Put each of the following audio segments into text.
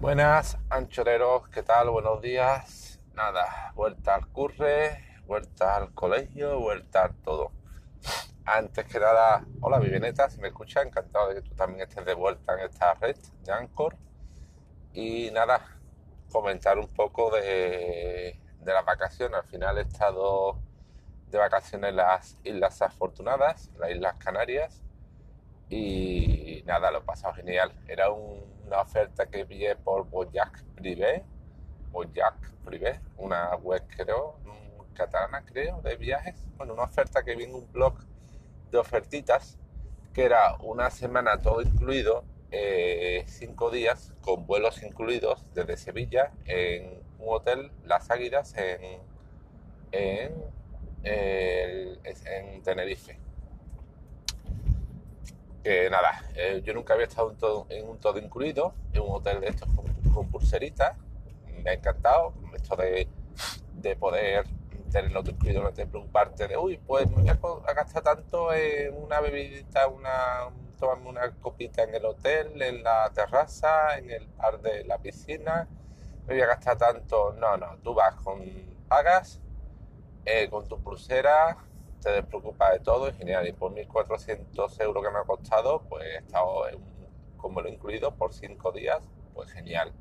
Buenas, anchoreros, ¿qué tal? Buenos días. Nada, vuelta al curre, vuelta al colegio, vuelta a todo. Antes que nada, hola Vivianeta, si me escuchas, encantado de que tú también estés de vuelta en esta red de Anchor. Y nada, comentar un poco de, de las vacaciones. Al final he estado de vacaciones en las Islas Afortunadas, las Islas Canarias. Y nada, lo he pasado genial. Era un una oferta que pillé por Boyac Privé, Boyac Privé, una web creo, catalana creo, de viajes. Bueno, una oferta que vi en un blog de ofertitas, que era una semana todo incluido, eh, cinco días con vuelos incluidos desde Sevilla en un hotel Las Águilas en, en, en Tenerife que nada, eh, yo nunca había estado en, un todo incluido, en un hotel de estos con, pulseritas. Me ha encantado esto de, de poder tenerlo todo incluido, no te preocuparte de, uy, pues me voy a, gastar tanto en una bebidita, una, tomarme una copita en el hotel, en la terraza, en el bar de la piscina, me voy a gastar tanto. No, no, tú vas con, pagas, eh, con tu pulsera, te despreocupa de todo, es genial. Y por 1.400 euros que me ha costado, pues he estado como lo he incluido por 5 días, pues genial.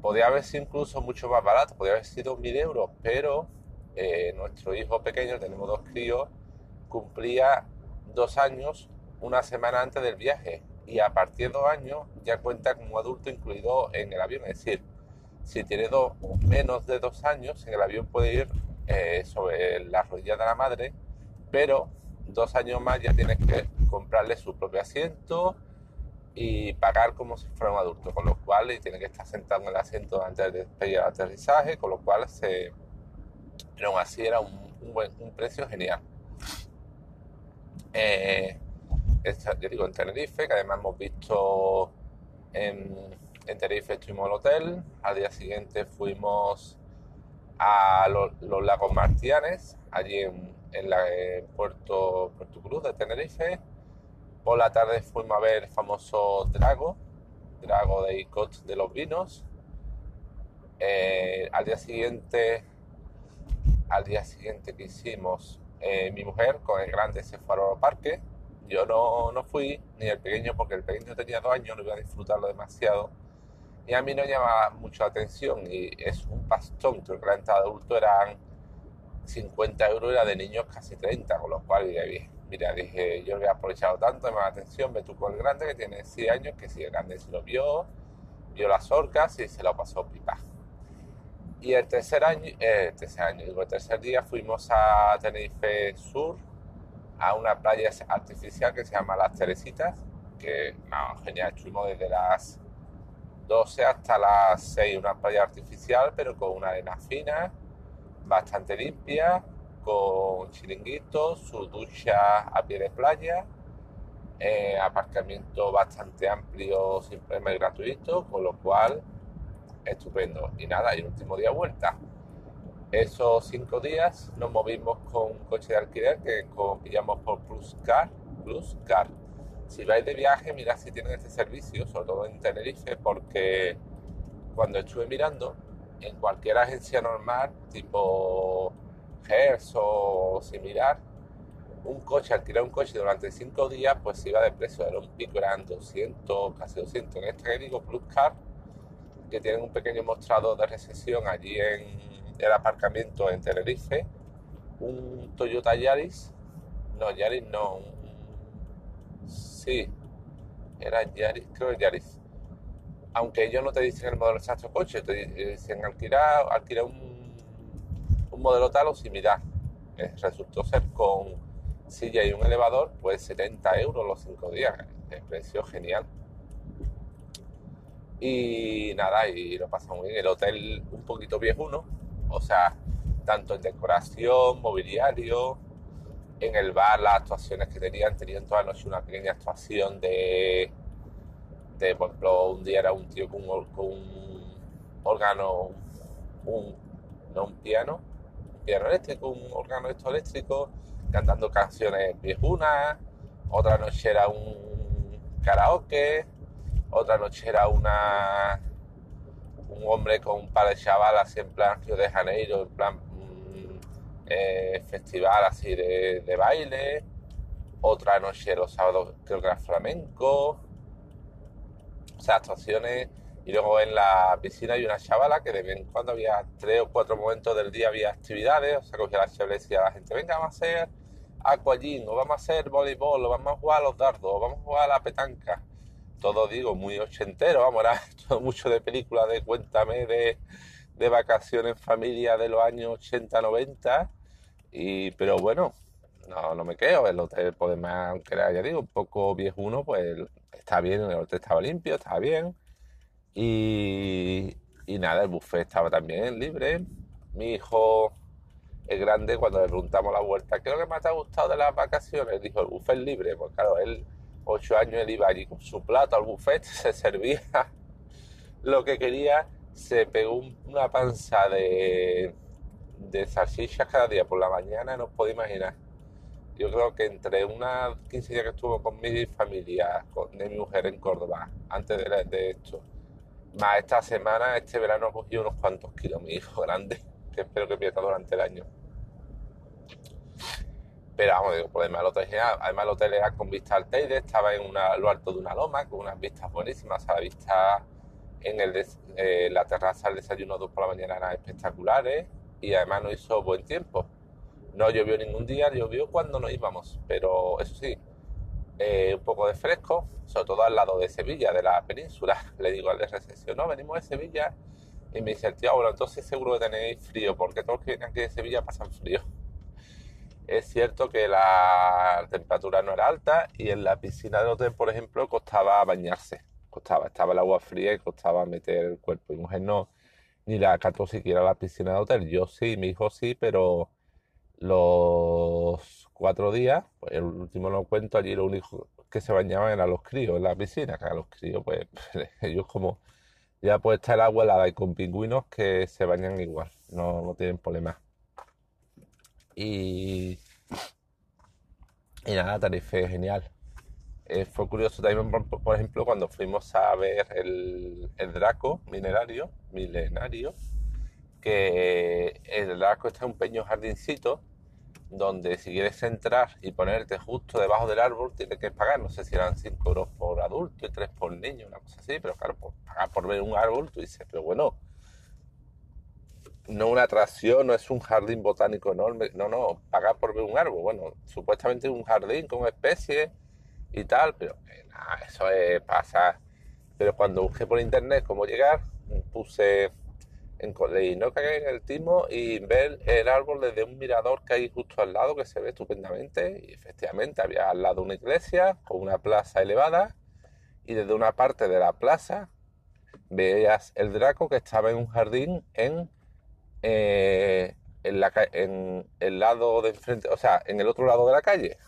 Podría haber sido incluso mucho más barato, podría haber sido 1.000 euros, pero eh, nuestro hijo pequeño, tenemos dos críos, cumplía dos años una semana antes del viaje y a partir de dos años ya cuenta como adulto incluido en el avión. Es decir, si tiene dos, menos de dos años, en el avión puede ir eh, sobre la rodilla de la madre, pero dos años más ya tienes que comprarle su propio asiento y pagar como si fuera un adulto, con lo cual y tiene que estar sentado en el asiento antes de despedir el aterrizaje, con lo cual se... Pero aún así era un, buen un precio genial. Eh, yo digo en Tenerife, que además hemos visto en, en Tenerife estuvimos el hotel, al día siguiente fuimos a los, lagos Martianes, allí en, el Puerto, Puerto Cruz de Tenerife. Por la tarde fuimos a ver el famoso Drago, Drago de Icot de los Vinos. Eh, al día siguiente, al día siguiente que hicimos, eh, mi mujer con el grande se fue al parque. Yo no, no fui, ni el pequeño, porque el pequeño tenía dos años, no iba a disfrutarlo demasiado y a mí no llamaba mucho la atención y es un pastón, que la entrada adulto eran 50 euros y la de niños casi 30, con lo cual dije, mira, dije, yo lo he aprovechado tanto, me la atención, me tocó el grande que tiene 6 años, que si el grande se lo vio, vio las orcas y se lo pasó pipa. Y el tercer año, eh, tercer día fuimos a Tenerife Sur, a una playa artificial que se llama Las Teresitas, que, no, genial, estuvimos desde las 12 hasta las 6, una playa artificial, pero con una arena fina, bastante limpia, con chiringuitos, su ducha a pie de playa, eh, aparcamiento bastante amplio, y gratuito, con lo cual estupendo. Y nada, y último día vuelta. Esos cinco días nos movimos con un coche de alquiler que pillamos por Plus Car, Plus Car si vais de viaje, mirad si tienen este servicio, sobre todo en Tenerife, porque cuando estuve mirando, en cualquier agencia normal, tipo Hertz o similar, un coche, alquilar un coche durante 5 días, pues iba de precio, era un pico, eran 200, casi 200. En este que digo, Plus Car, que tienen un pequeño mostrador de recesión allí en el aparcamiento en Tenerife, un Toyota Yaris, no, Yaris no, Sí, era Yaris, creo que Yaris. Aunque ellos no te dicen el modelo exacto coche, te dicen alquilar, un, modelo tal o similar. Eh, resultó ser con silla y un elevador, pues 70 euros los 5 días. El precio genial. Y nada, y lo pasamos bien. El hotel un poquito viejuno, o sea, tanto en decoración, mobiliario, en el bar las actuaciones que tenían, tenían toda la noche una pequeña actuación de, de por ejemplo, un día era un tío con un, órgano, un, no un piano, un piano eléctrico, un órgano esto eléctrico, cantando canciones viejunas, otra noche era un karaoke, otra noche era una, un hombre con un par de chavalas en plan Río de Janeiro, en plan eh, festival así de, baile, otra noche los sábados creo que era flamenco, o sea, actuaciones y luego en la piscina hay una chavala que de vez en cuando había tres o cuatro momentos del día había actividades, o sea, cogía la chavala y decía a la gente, venga, vamos a hacer aquagym, o vamos a hacer voleibol, o vamos a jugar a los dardos, o vamos a jugar a la petanca todo digo, muy ochentero, vamos, era todo mucho de películas de Cuéntame de, de vacaciones en familia de los años 80, 90, y, pero bueno, no, no me quedo, el hotel, pues más, aunque era, ya digo, un poco viejuno, pues está bien, el hotel estaba limpio, estaba bien, y, y nada, el buffet estaba también libre, mi hijo es grande, cuando le preguntamos la vuelta, ¿qué es lo que más te ha gustado de las vacaciones? Dijo, el buffet libre, pues claro, él ocho años él iba allí con su plato al buffet, se servía lo que quería, se pegó una panza de, de salchichas cada día por la mañana, no os podéis imaginar. Yo creo que entre unas 15 días que estuvo con mi familia, con, de mi mujer en Córdoba, antes de, de esto, más esta semana, este verano, he cogido unos cuantos kilos, mi hijo grande, que espero que pierda durante el año. Pero vamos, digo, pues además el hotel Además el hotel era con vista al Teide, estaba en una, lo alto de una loma, con unas vistas buenísimas. a la vista en el eh, la terraza al desayuno dos por la mañana eran espectaculares y además no hizo buen tiempo. No llovió ningún día, llovió cuando nos íbamos, pero eso sí, eh, un poco de fresco, sobre todo al lado de Sevilla, de la península. Le digo al de recepción, no, venimos de Sevilla. Y me dice el tío, bueno, entonces seguro que tenéis frío, porque todos que vienen aquí de Sevilla pasan frío. Es cierto que la temperatura no era alta y en la piscina del hotel, por ejemplo, costaba bañarse. Costaba, estaba el agua fría y costaba meter el cuerpo. Mi mujer no, ni la cató siquiera la piscina del hotel. Yo sí, mi hijo sí, pero los cuatro días, pues el último no cuento, allí lo único que se bañaban eran los críos en la piscina, que a los críos, pues ellos como ya puede estar el agua helada y con pingüinos que se bañan igual, no, no tienen problemas. Y, y nada, Tarife genial. Eh, fue curioso también, por, ejemplo, cuando fuimos a ver el, el Draco minerario, milenario, que el Draco está en un pequeño jardincito donde si quieres entrar y ponerte justo debajo del árbol tienes que pagar, no sé si eran 5 euros por adulto y 3 por niño, una cosa así, pero claro, por pagar por ver un árbol, tú dices, pero bueno, no una atracción, no es un jardín botánico enorme, no, no, pagar por ver un árbol. Bueno, supuestamente un jardín con especies y tal, pero nada, eso es pasar. Pero cuando busqué por internet cómo llegar, puse en y no cagué en el timo y ver el árbol desde un mirador que hay justo al lado que se ve estupendamente y efectivamente había al lado una iglesia con una plaza elevada y desde una parte de la plaza veías el Draco que estaba en un jardín en eh, en, la, en el lado de enfrente, o sea, en el otro lado de la calle.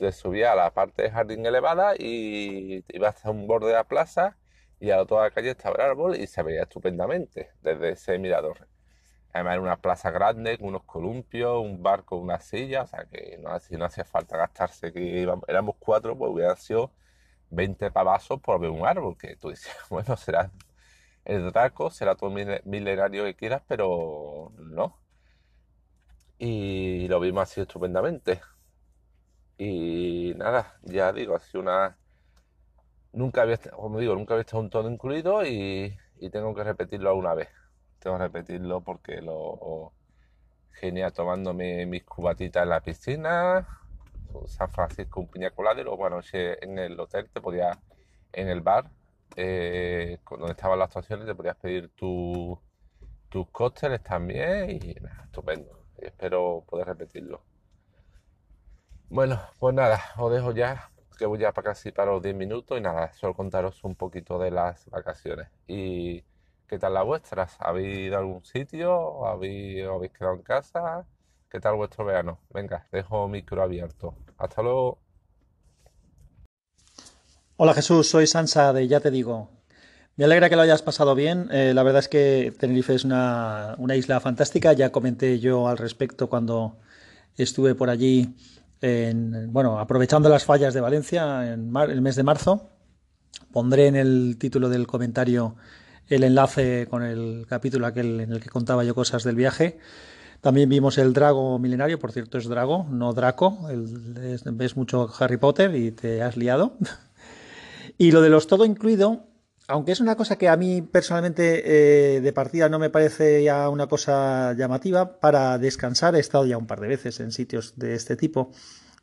Entonces subía a la parte de jardín elevada y iba hasta un borde de la plaza y de la calle estaba el árbol y se veía estupendamente desde ese mirador. Además era una plaza grande con unos columpios, un barco, una silla, o sea que no, no hacía falta gastarse, que éramos cuatro, pues hubieran sido 20 pavazos por ver un árbol, que tú dices, bueno, será el Draco será todo milenario que quieras, pero no. Y lo vimos así estupendamente. Y nada, ya digo, ha una... Nunca había, como digo, nunca había estado un todo incluido y, tengo que repetirlo alguna vez. Tengo que repetirlo porque lo genial tomándome mis cubatitas en la piscina, San Francisco un piña colada y luego en el hotel te podía, en el bar, eh, donde estaban las actuaciones, te podías pedir tus cócteles también y nada, estupendo. espero poder repetirlo. Bueno, pues nada, os dejo ya, que voy ya para casi para los 10 minutos y nada, solo contaros un poquito de las vacaciones. ¿Y qué tal las vuestras? ¿Habéis ido a algún sitio? ¿Habéis, ¿Habéis quedado en casa? ¿Qué tal vuestro verano? Venga, dejo micro abierto. Hasta luego. Hola Jesús, soy Sansa de Ya Te Digo. Me alegra que lo hayas pasado bien. Eh, la verdad es que Tenerife es una, isla fantástica. Ya comenté yo al respecto cuando estuve por allí, en, bueno, aprovechando las fallas de Valencia en el mes de marzo. Pondré en el título del comentario el enlace con el capítulo aquel en el que contaba yo cosas del viaje. También vimos el Drago milenario, por cierto es Drago, no Draco. ves mucho Harry Potter y te has liado. y lo de los todo incluido, aunque es una cosa que a mí personalmente eh, de partida no me parece ya una cosa llamativa, para descansar he estado ya un par de veces en sitios de este tipo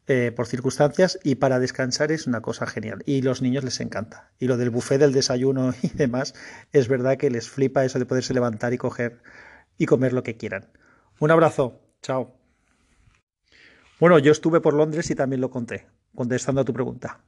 eh, por circunstancias y para descansar es una cosa genial y los niños les encanta. Y lo del buffet del desayuno y demás es verdad que les flipa eso de poderse levantar y coger y comer lo que quieran. Un abrazo, chao. Bueno, yo estuve por Londres y también lo conté, contestando a tu pregunta.